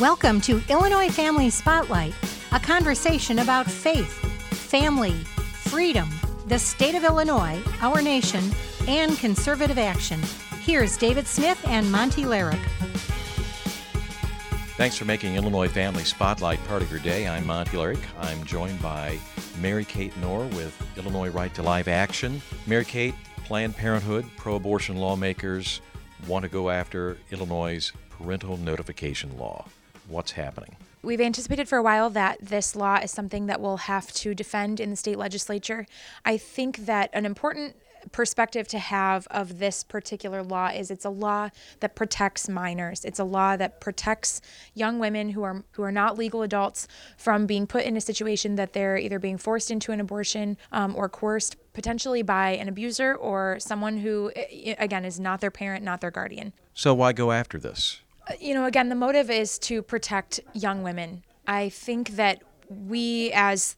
Welcome to Illinois Family Spotlight, a conversation about faith, family, freedom, the state of Illinois, our nation, and conservative action. Here's David Smith and Monte Larrick. Thanks for making Illinois Family Spotlight part of your day. I'm Monte Larrick. I'm joined by Mary Kate Knorr with Illinois Right to Life Action. Mary Kate, Planned Parenthood, pro abortion lawmakers want to go after Illinois' parental notification law. What's happening? We've anticipated for a while that this law is something that we'll have to defend in the state legislature. I think that an important perspective to have of this particular law is it's a law that protects minors. It's a law that protects young women who are who are not legal adults from being put in a situation that they're either being forced into an abortion um, or coerced potentially by an abuser or someone who again is not their parent, not their guardian. So why go after this? You know, again, the motive is to protect young women. I think that we as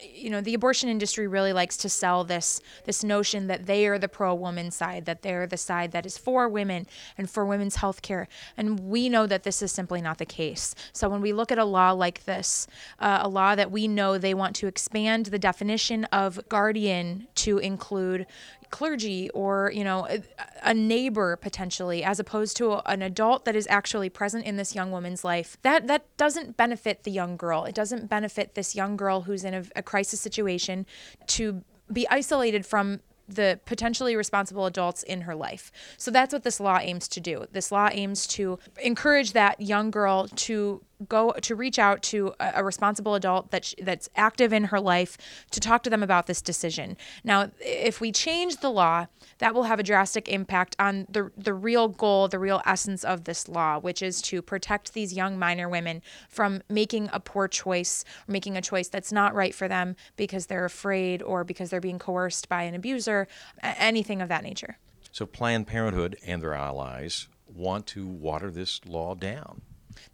you know the abortion industry really likes to sell this this notion that they are the pro woman side that they're the side that is for women and for women's health care and we know that this is simply not the case so when we look at a law like this uh, a law that we know they want to expand the definition of guardian to include clergy or you know a, a, neighbor potentially as opposed to a, an adult that is actually present in this young woman's life that that doesn't benefit the young girl it doesn't benefit this young girl who's in a, a crisis situation to be isolated from the potentially responsible adults in her life. So that's what this law aims to do. This law aims to encourage that young girl to go to reach out to a, a responsible adult that sh- that's active in her life to talk to them about this decision. Now, if we change the law, that will have a drastic impact on the the real goal, the real essence of this law, which is to protect these young minor women from making a poor choice, or making a choice that's not right for them because they're afraid or because they're being coerced by an abuser, anything of that nature. So Planned Parenthood and their allies want to water this law down.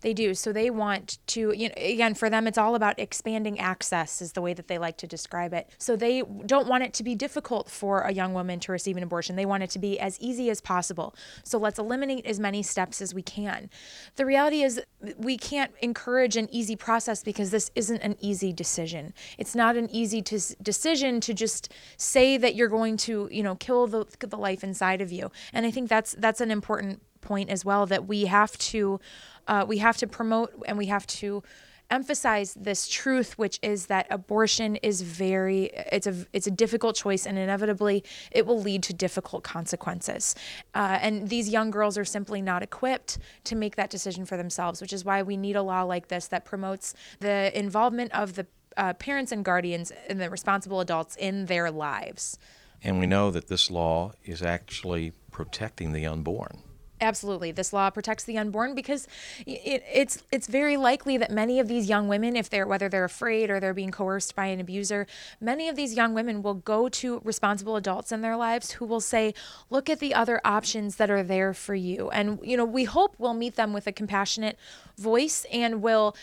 They do. So they want to, you know, again, for them, it's all about expanding access, is the way that they like to describe it. So they don't want it to be difficult for a young woman to receive an abortion. They want it to be as easy as possible. So let's eliminate as many steps as we can. The reality is, we can't encourage an easy process because this isn't an easy decision. It's not an easy to, decision to just say that you're going to, you know, kill the, the life inside of you. And I think that's that's an important point as well that we have to uh, we have to promote and we have to emphasize this truth which is that abortion is very it's a it's a difficult choice and inevitably it will lead to difficult consequences. Uh, and these young girls are simply not equipped to make that decision for themselves which is why we need a law like this that promotes the involvement of the uh, parents and guardians and the responsible adults in their lives. And we know that this law is actually protecting the unborn Absolutely, this law protects the unborn because it, it's it's very likely that many of these young women, if they're whether they're afraid or they're being coerced by an abuser, many of these young women will go to responsible adults in their lives who will say, "Look at the other options that are there for you," and you know we hope we'll meet them with a compassionate voice and will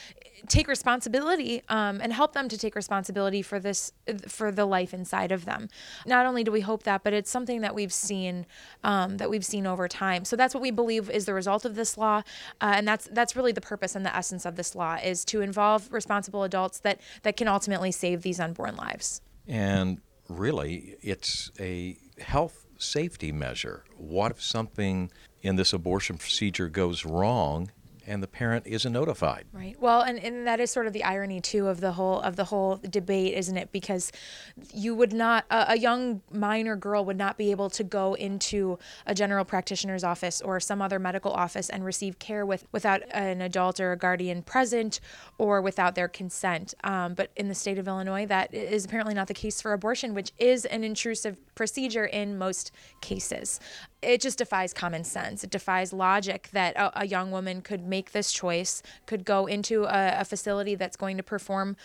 take responsibility um, and help them to take responsibility for this for the life inside of them. Not only do we hope that but it's something that we've seen um, that we've seen over time. So that's what we believe is the result of this law uh, and that's that's really the purpose and the essence of this law is to involve responsible adults that that can ultimately save these unborn lives. And really it's a health safety measure. What if something in this abortion procedure goes wrong and the parent isn't notified. Right. Well, and, and that is sort of the irony too of the whole of the whole debate, isn't it? Because you would not a, a young minor girl would not be able to go into a general practitioner's office or some other medical office and receive care with without an adult or a guardian present or without their consent. Um, but in the state of Illinois, that is apparently not the case for abortion, which is an intrusive procedure in most cases it just defies common sense. It defies logic that a, a young woman could make this choice, could go into a, a, facility that's going to perform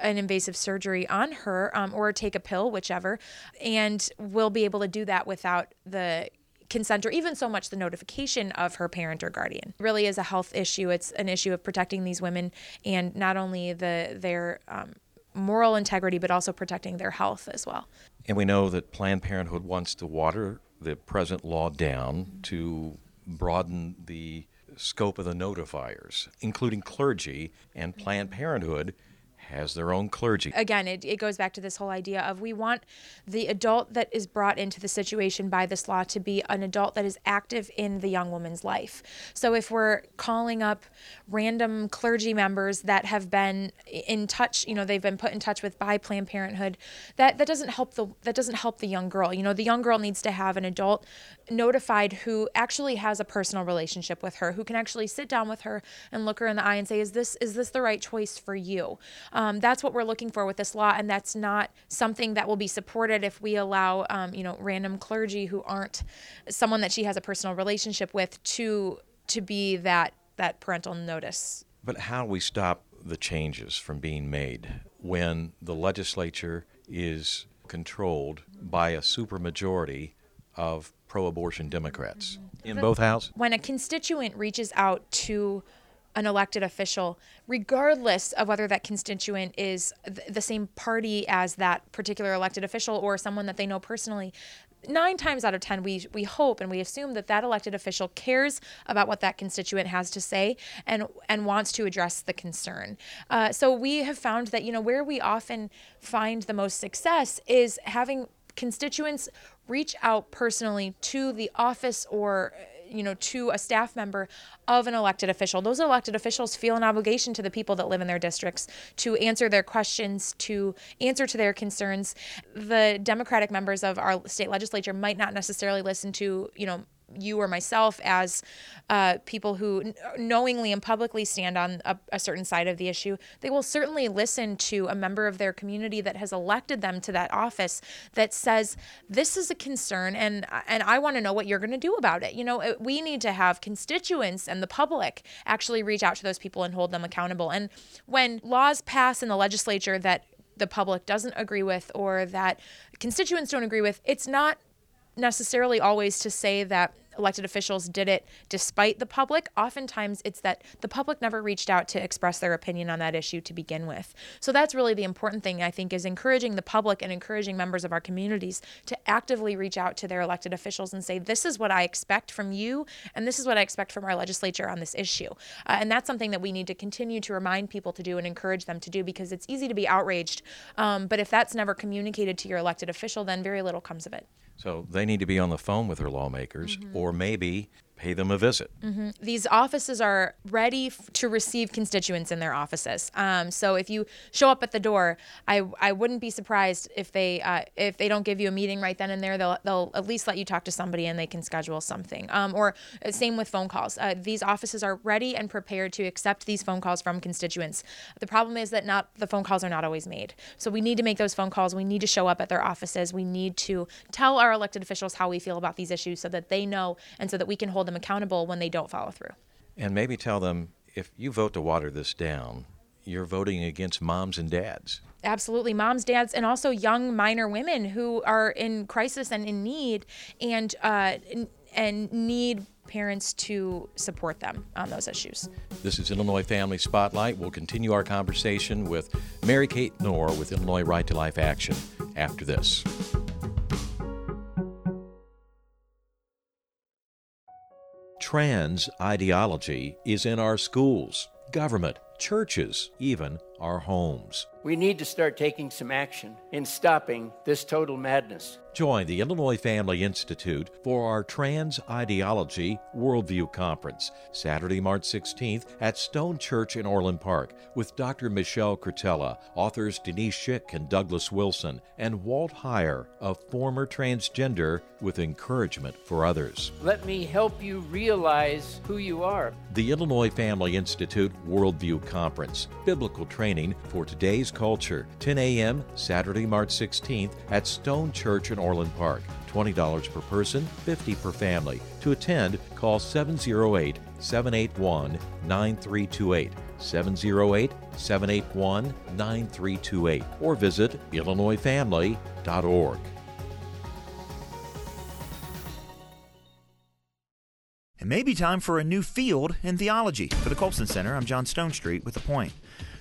an invasive surgery on her um, or take a pill, whichever, and will be able to do that without the consent or even so much the notification of her parent or guardian. It really is a health issue. It's an issue of protecting these women and not only the their um, moral integrity, but also protecting their health as well. And we know that Planned Parenthood wants to water the present law down to broaden the scope of the notifiers, including clergy and Planned Parenthood has their own clergy. Again, it, it goes back to this whole idea of we want the adult that is brought into the situation by this law to be an adult that is active in the young woman's life. So if we're calling up random clergy members that have been in touch, you know, they've been put in touch with by Planned Parenthood, that, that doesn't help the that doesn't help the young girl. You know, the young girl needs to have an adult notified who actually has a personal relationship with her, who can actually sit down with her and look her in the eye and say, "Is this is this the right choice for you?" Um, that's what we're looking for with this law, and that's not something that will be supported if we allow, um, you know, random clergy who aren't someone that she has a personal relationship with to to be that that parental notice. But how do we stop the changes from being made when the legislature is controlled by a supermajority of pro-abortion Democrats in both houses? When a constituent reaches out to an elected official, regardless of whether that constituent is th- the same party as that particular elected official or someone that they know personally, nine times out of ten, we we hope and we assume that that elected official cares about what that constituent has to say and and wants to address the concern. Uh, so we have found that you know where we often find the most success is having constituents reach out personally to the office or you know to a staff member of an elected official. Those elected officials feel an obligation to the people that live in their districts to answer their questions to answer to their concerns. The democratic members of our state legislature might not necessarily listen to you know you or myself as uh, people who knowingly and publicly stand on a, a, certain side of the issue, they will certainly listen to a member of their community that has elected them to that office that says this is a concern and and I want to know what you're going to do about it. You know, we need to have constituents and the public actually reach out to those people and hold them accountable. And when laws pass in the legislature that the public doesn't agree with or that constituents don't agree with, it's not necessarily always to say that elected officials did it despite the public. Oftentimes, it's that the public never reached out to express their opinion on that issue to begin with. So that's really the important thing, I think, is encouraging the public and encouraging members of our communities to actively reach out to their elected officials and say, this is what I expect from you, and this is what I expect from our legislature on this issue. Uh, and that's something that we need to continue to remind people to do and encourage them to do because it's easy to be outraged. Um, but if that's never communicated to your elected official, then very little comes of it. So they need to be on the phone with their lawmakers mm-hmm. or maybe pay them a visit. Mm-hmm. These offices are ready f- to receive constituents in their offices. Um, so if you show up at the door, I, I wouldn't be surprised if they uh, if they don't give you a meeting right then and there. They'll they'll at least let you talk to somebody and they can schedule something. Um, or uh, same with phone calls. Uh, these offices are ready and prepared to accept these phone calls from constituents. The problem is that not the phone calls are not always made. So we need to make those phone calls. We need to show up at their offices. We need to tell our elected officials how we feel about these issues so that they know and so that we can hold them accountable when they don't follow through. And maybe tell them if you vote to water this down, you're voting against moms and dads. Absolutely, moms, dads, and also young minor women who are in crisis and in need, and uh, and need parents to support them on those issues. This is Illinois Family Spotlight. We'll continue our conversation with Mary Kate Knorr with Illinois Right to Life Action after this. Trans ideology is in our schools, government, churches, even our homes. We need to start taking some action in stopping this total madness. Join the Illinois Family Institute for our Trans Ideology Worldview Conference, Saturday, March 16th at Stone Church in Orland Park, with Dr. Michelle Cretella, authors Denise Schick and Douglas Wilson, and Walt Heyer, a former transgender, with encouragement for others. Let me help you realize who you are. The Illinois Family Institute Worldview Conference, Biblical Training for Today's Culture, 10 a.m., Saturday, March 16th at Stone Church in Orland Park. $20 per person, 50 per family. To attend, call 708 781 9328. 708 781 9328 or visit IllinoisFamily.org. It may be time for a new field in theology. For the Colson Center, I'm John Stonestreet with a point.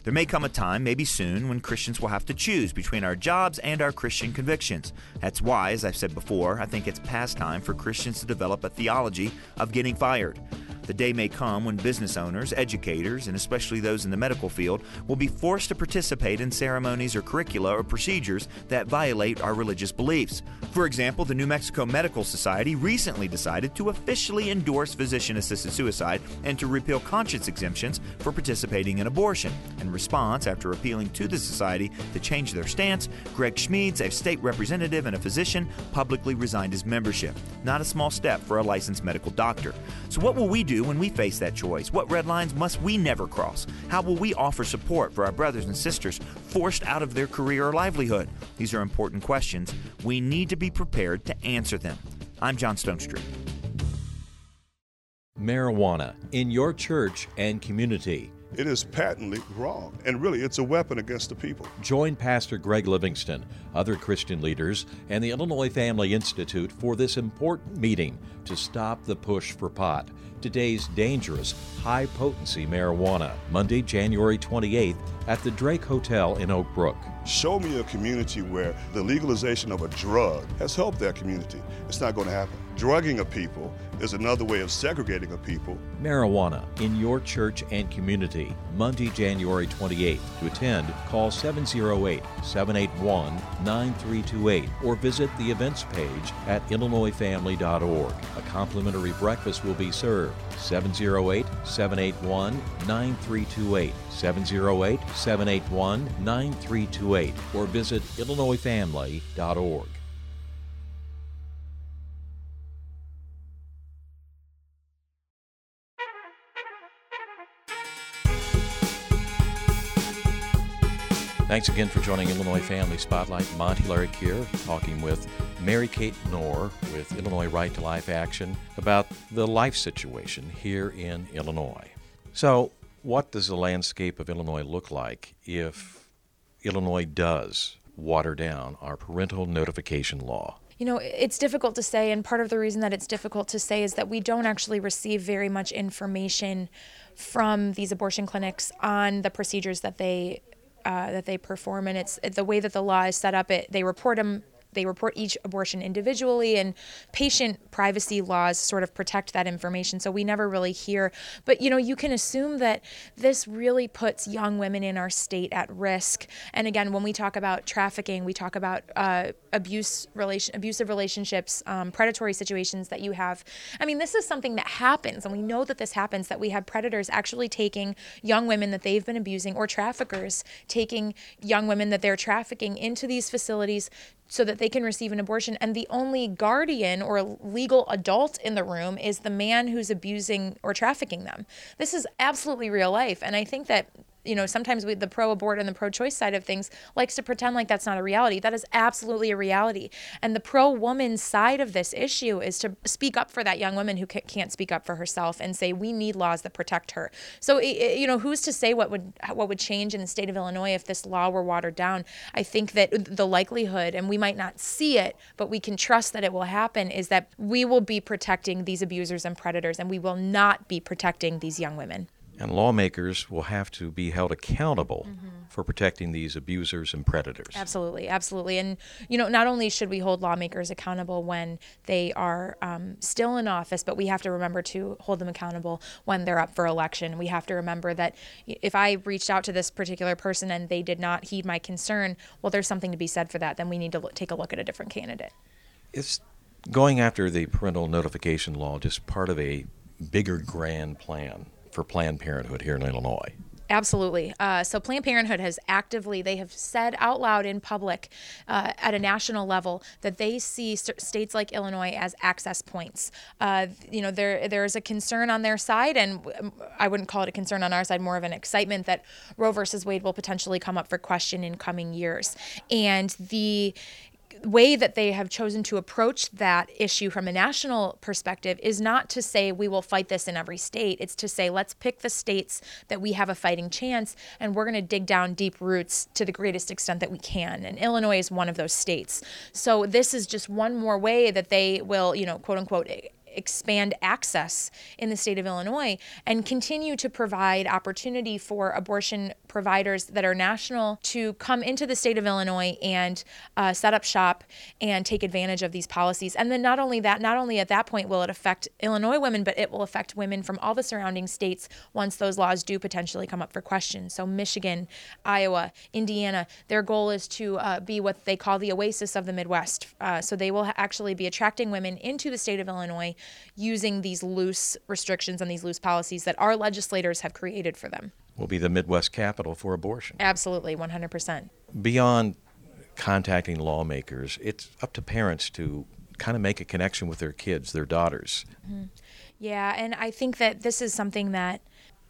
There may come a time, maybe soon, when Christians will have to choose between our jobs and our Christian convictions. That's why, as I've said before, I think it's past time for Christians to develop a theology of getting fired. The day may come when business owners, educators, and especially those in the medical field will be forced to participate in ceremonies or curricula or procedures that violate our religious beliefs. For example, the New Mexico Medical Society recently decided to officially endorse physician assisted suicide and to repeal conscience exemptions for participating in abortion. In response, after appealing to the society to change their stance, Greg Schmedes, a state representative and a physician, publicly resigned his membership. Not a small step for a licensed medical doctor. So, what will we do when we face that choice? What red lines must we never cross? How will we offer support for our brothers and sisters forced out of their career or livelihood? These are important questions. We need to be prepared to answer them. I'm John Stonestreet. Marijuana in your church and community. It is patently wrong, and really, it's a weapon against the people. Join Pastor Greg Livingston, other Christian leaders, and the Illinois Family Institute for this important meeting to stop the push for pot, today's dangerous, high potency marijuana, Monday, January 28th at the Drake Hotel in Oak Brook. Show me a community where the legalization of a drug has helped that community. It's not going to happen. Drugging a people is another way of segregating a people. Marijuana in your church and community, Monday, January 28th. To attend, call 708 781 9328 or visit the events page at IllinoisFamily.org. A complimentary breakfast will be served. 708 781 9328. 708 781 9328 or visit IllinoisFamily.org. Thanks again for joining Illinois Family Spotlight. Monte Larrick here, talking with Mary Kate Knorr with Illinois Right to Life Action about the life situation here in Illinois. So, what does the landscape of Illinois look like if Illinois does water down our parental notification law? You know, it's difficult to say, and part of the reason that it's difficult to say is that we don't actually receive very much information from these abortion clinics on the procedures that they uh, that they perform, and it's, the way that the law is set up. It they report them they report each abortion individually, and patient privacy laws sort of protect that information. So we never really hear. But you know, you can assume that this really puts young women in our state at risk. And again, when we talk about trafficking, we talk about uh, abuse relation, abusive relationships, um, predatory situations that you have. I mean, this is something that happens, and we know that this happens. That we have predators actually taking young women that they've been abusing, or traffickers taking young women that they're trafficking into these facilities so that they can receive an abortion. And the only guardian or legal adult in the room is the man who's abusing or trafficking them. This is absolutely real life. And I think that you know, sometimes we, the pro abort and the pro choice side of things likes to pretend like that's not a reality. That is absolutely a reality. And the pro woman side of this issue is to speak up for that young woman who can't speak up for herself and say we need laws that protect her. So, you know, who's to say what would what would change in the state of Illinois if this law were watered down? I think that the likelihood, and we might not see it, but we can trust that it will happen, is that we will be protecting these abusers and predators, and we will not be protecting these young women. And lawmakers will have to be held accountable mm-hmm. for protecting these abusers and predators. Absolutely, absolutely. And, you know, not only should we hold lawmakers accountable when they are um, still in office, but we have to remember to hold them accountable when they're up for election. We have to remember that if I reached out to this particular person and they did not heed my concern, well, there's something to be said for that. Then we need to look, take a look at a different candidate. Is going after the parental notification law just part of a bigger grand plan? For Planned Parenthood here in Illinois. Absolutely. Uh, so Planned Parenthood has actively, they have said out loud in public uh, at a national level that they see st- states like Illinois as access points. Uh, you know, there there's a concern on their side, and I wouldn't call it a concern on our side, more of an excitement that Roe versus Wade will potentially come up for question in coming years. And the way that they have chosen to approach that issue from a national perspective is not to say we will fight this in every state. It's to say let's pick the states that we have a fighting chance and we're going to dig down deep roots to the greatest extent that we can. And Illinois is one of those states. So this is just one more way that they will, you know, quote unquote, expand access in the state of Illinois and continue to provide opportunity for abortion providers that are national to come into the state of Illinois and uh, set up shop and take advantage of these policies. And then not only that, not only at that point will it affect Illinois women, but it will affect women from all the surrounding states once those laws do potentially come up for question. So Michigan, Iowa, Indiana, their goal is to uh, be what they call the oasis of the Midwest. Uh, so they will actually be attracting women into the state of Illinois using these loose restrictions and these loose policies that our legislators have created for them. Will be the Midwest capital for abortion. Absolutely, 100%. Beyond contacting lawmakers, it's up to parents to kind of make a connection with their kids, their daughters. Mm-hmm. Yeah, and I think that this is something that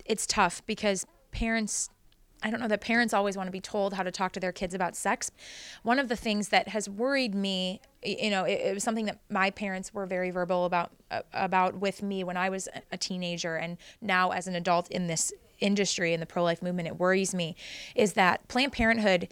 it's tough because parents I don't know that parents always want to be told how to talk to their kids about sex. One of the things that has worried me, you know, it, it was something that my parents were very verbal about uh, about with me when I was a teenager and now as an adult in this industry in the pro-life movement it worries me is that Planned Parenthood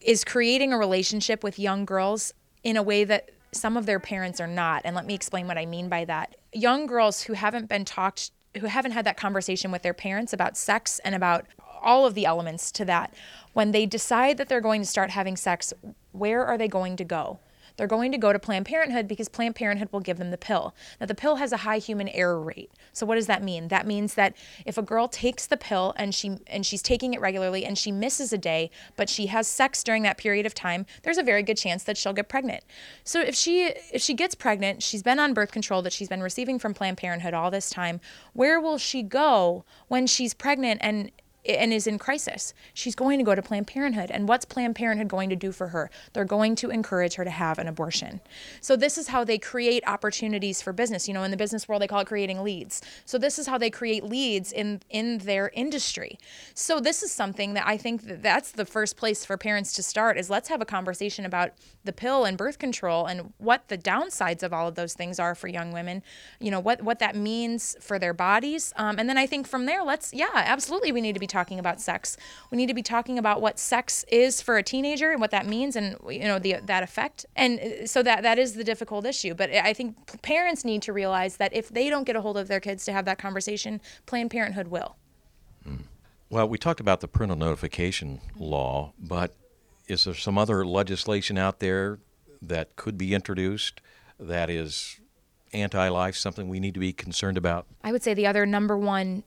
is creating a relationship with young girls in a way that some of their parents are not. And let me explain what I mean by that. Young girls who haven't been talked who haven't had that conversation with their parents about sex and about all of the elements to that. When they decide that they're going to start having sex, where are they going to go? They're going to go to Planned Parenthood because Planned Parenthood will give them the pill. Now, the pill has a high human error rate. So, what does that mean? That means that if a girl takes the pill and she and she's taking it regularly and she misses a day, but she has sex during that period of time, there's a very good chance that she'll get pregnant. So, if she if she gets pregnant, she's been on birth control that she's been receiving from Planned Parenthood all this time. Where will she go when she's pregnant and and is in crisis, she's going to go to Planned Parenthood. And what's Planned Parenthood going to do for her? They're going to encourage her to have an abortion. So this is how they create opportunities for business. You know, in the business world, they call it creating leads. So this is how they create leads in in their industry. So this is something that I think that that's the first place for parents to start is let's have a conversation about the pill and birth control and what the downsides of all of those things are for young women. You know what what that means for their bodies. Um, and then I think from there, let's yeah, absolutely, we need to be talking about sex. We need to be talking about what sex is for a teenager and what that means and you know the that effect. And uh, so that that is the difficult issue. But I think parents need to realize that if they don't get a hold of their kids to have that conversation, Planned Parenthood will. Hmm. Well, we talked about the parental notification law, but is there some other legislation out there that could be introduced that is anti life, something we need to be concerned about? I would say the other number one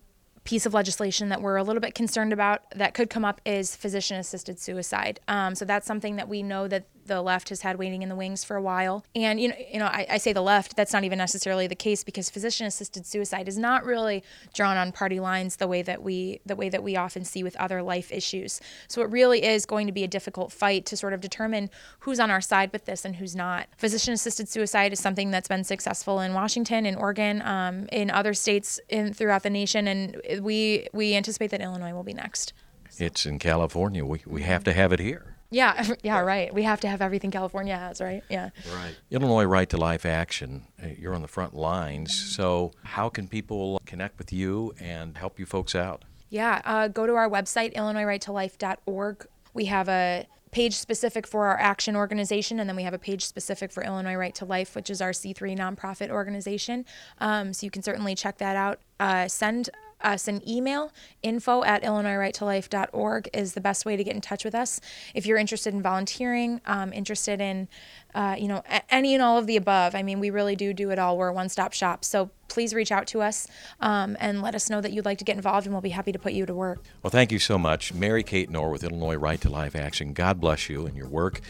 piece of legislation that we're a little bit concerned about that could come up is physician assisted suicide. Um, so that's something that we know that the left has had waiting in the wings for a while. And you know, you know, I, I say the left. That's not even necessarily the case because physician-assisted suicide is not really drawn on party lines the way that we the way that we often see with other life issues. So it really is going to be a difficult fight to sort of determine who's on our side with this and who's not. Physician-assisted suicide is something that's been successful in Washington, in Oregon, um, in other states in throughout the nation, and we we anticipate that Illinois will be next. It's in California. We we have to have it here. Yeah, yeah, right. We have to have everything California has, right? Yeah. Right. Illinois Right to Life Action, uh, you're on the front lines. So, how can people connect with you and help you folks out? Yeah, uh, go to our website, illinoisrighttolife.org. We have a page specific for our action organization, and then we have a page specific for Illinois Right to Life, which is our C3 nonprofit organization. Um, so you can certainly check that out. Uh, send us an email. Info at IllinoisRightToLife.org is the best way to get in touch with us. If you're interested in volunteering, um, interested in, uh, you know, any and all of the above. I mean, we really do do it all. We're a one-stop shop. So please reach out to us um, and let us know that you'd like to get involved, and we'll be happy to put you to work. Well, thank you so much, Mary Kate Knorr with Illinois Right to Life Action. God bless you and your work.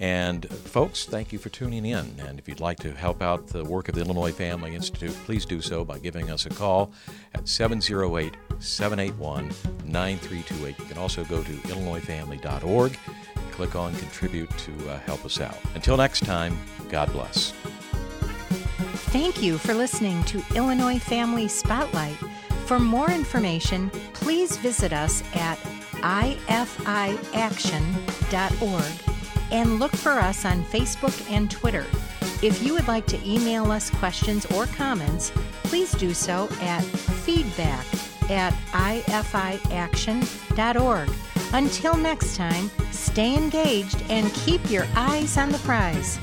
And folks, thank you for tuning in. And if you'd like to help out the work of the Illinois Family Institute, please do so by giving us a call at 708 781 9328. You can also go to illinoisfamily.org click on contribute to uh, help us out. Until next time, God bless. Thank you for listening to Illinois Family Spotlight. For more information, please visit us at ifiaction.org and look for us on Facebook and Twitter. If you would like to email us questions or comments, please do so at feedback at ifiaction.org. Until next time, stay engaged and keep your eyes on the prize.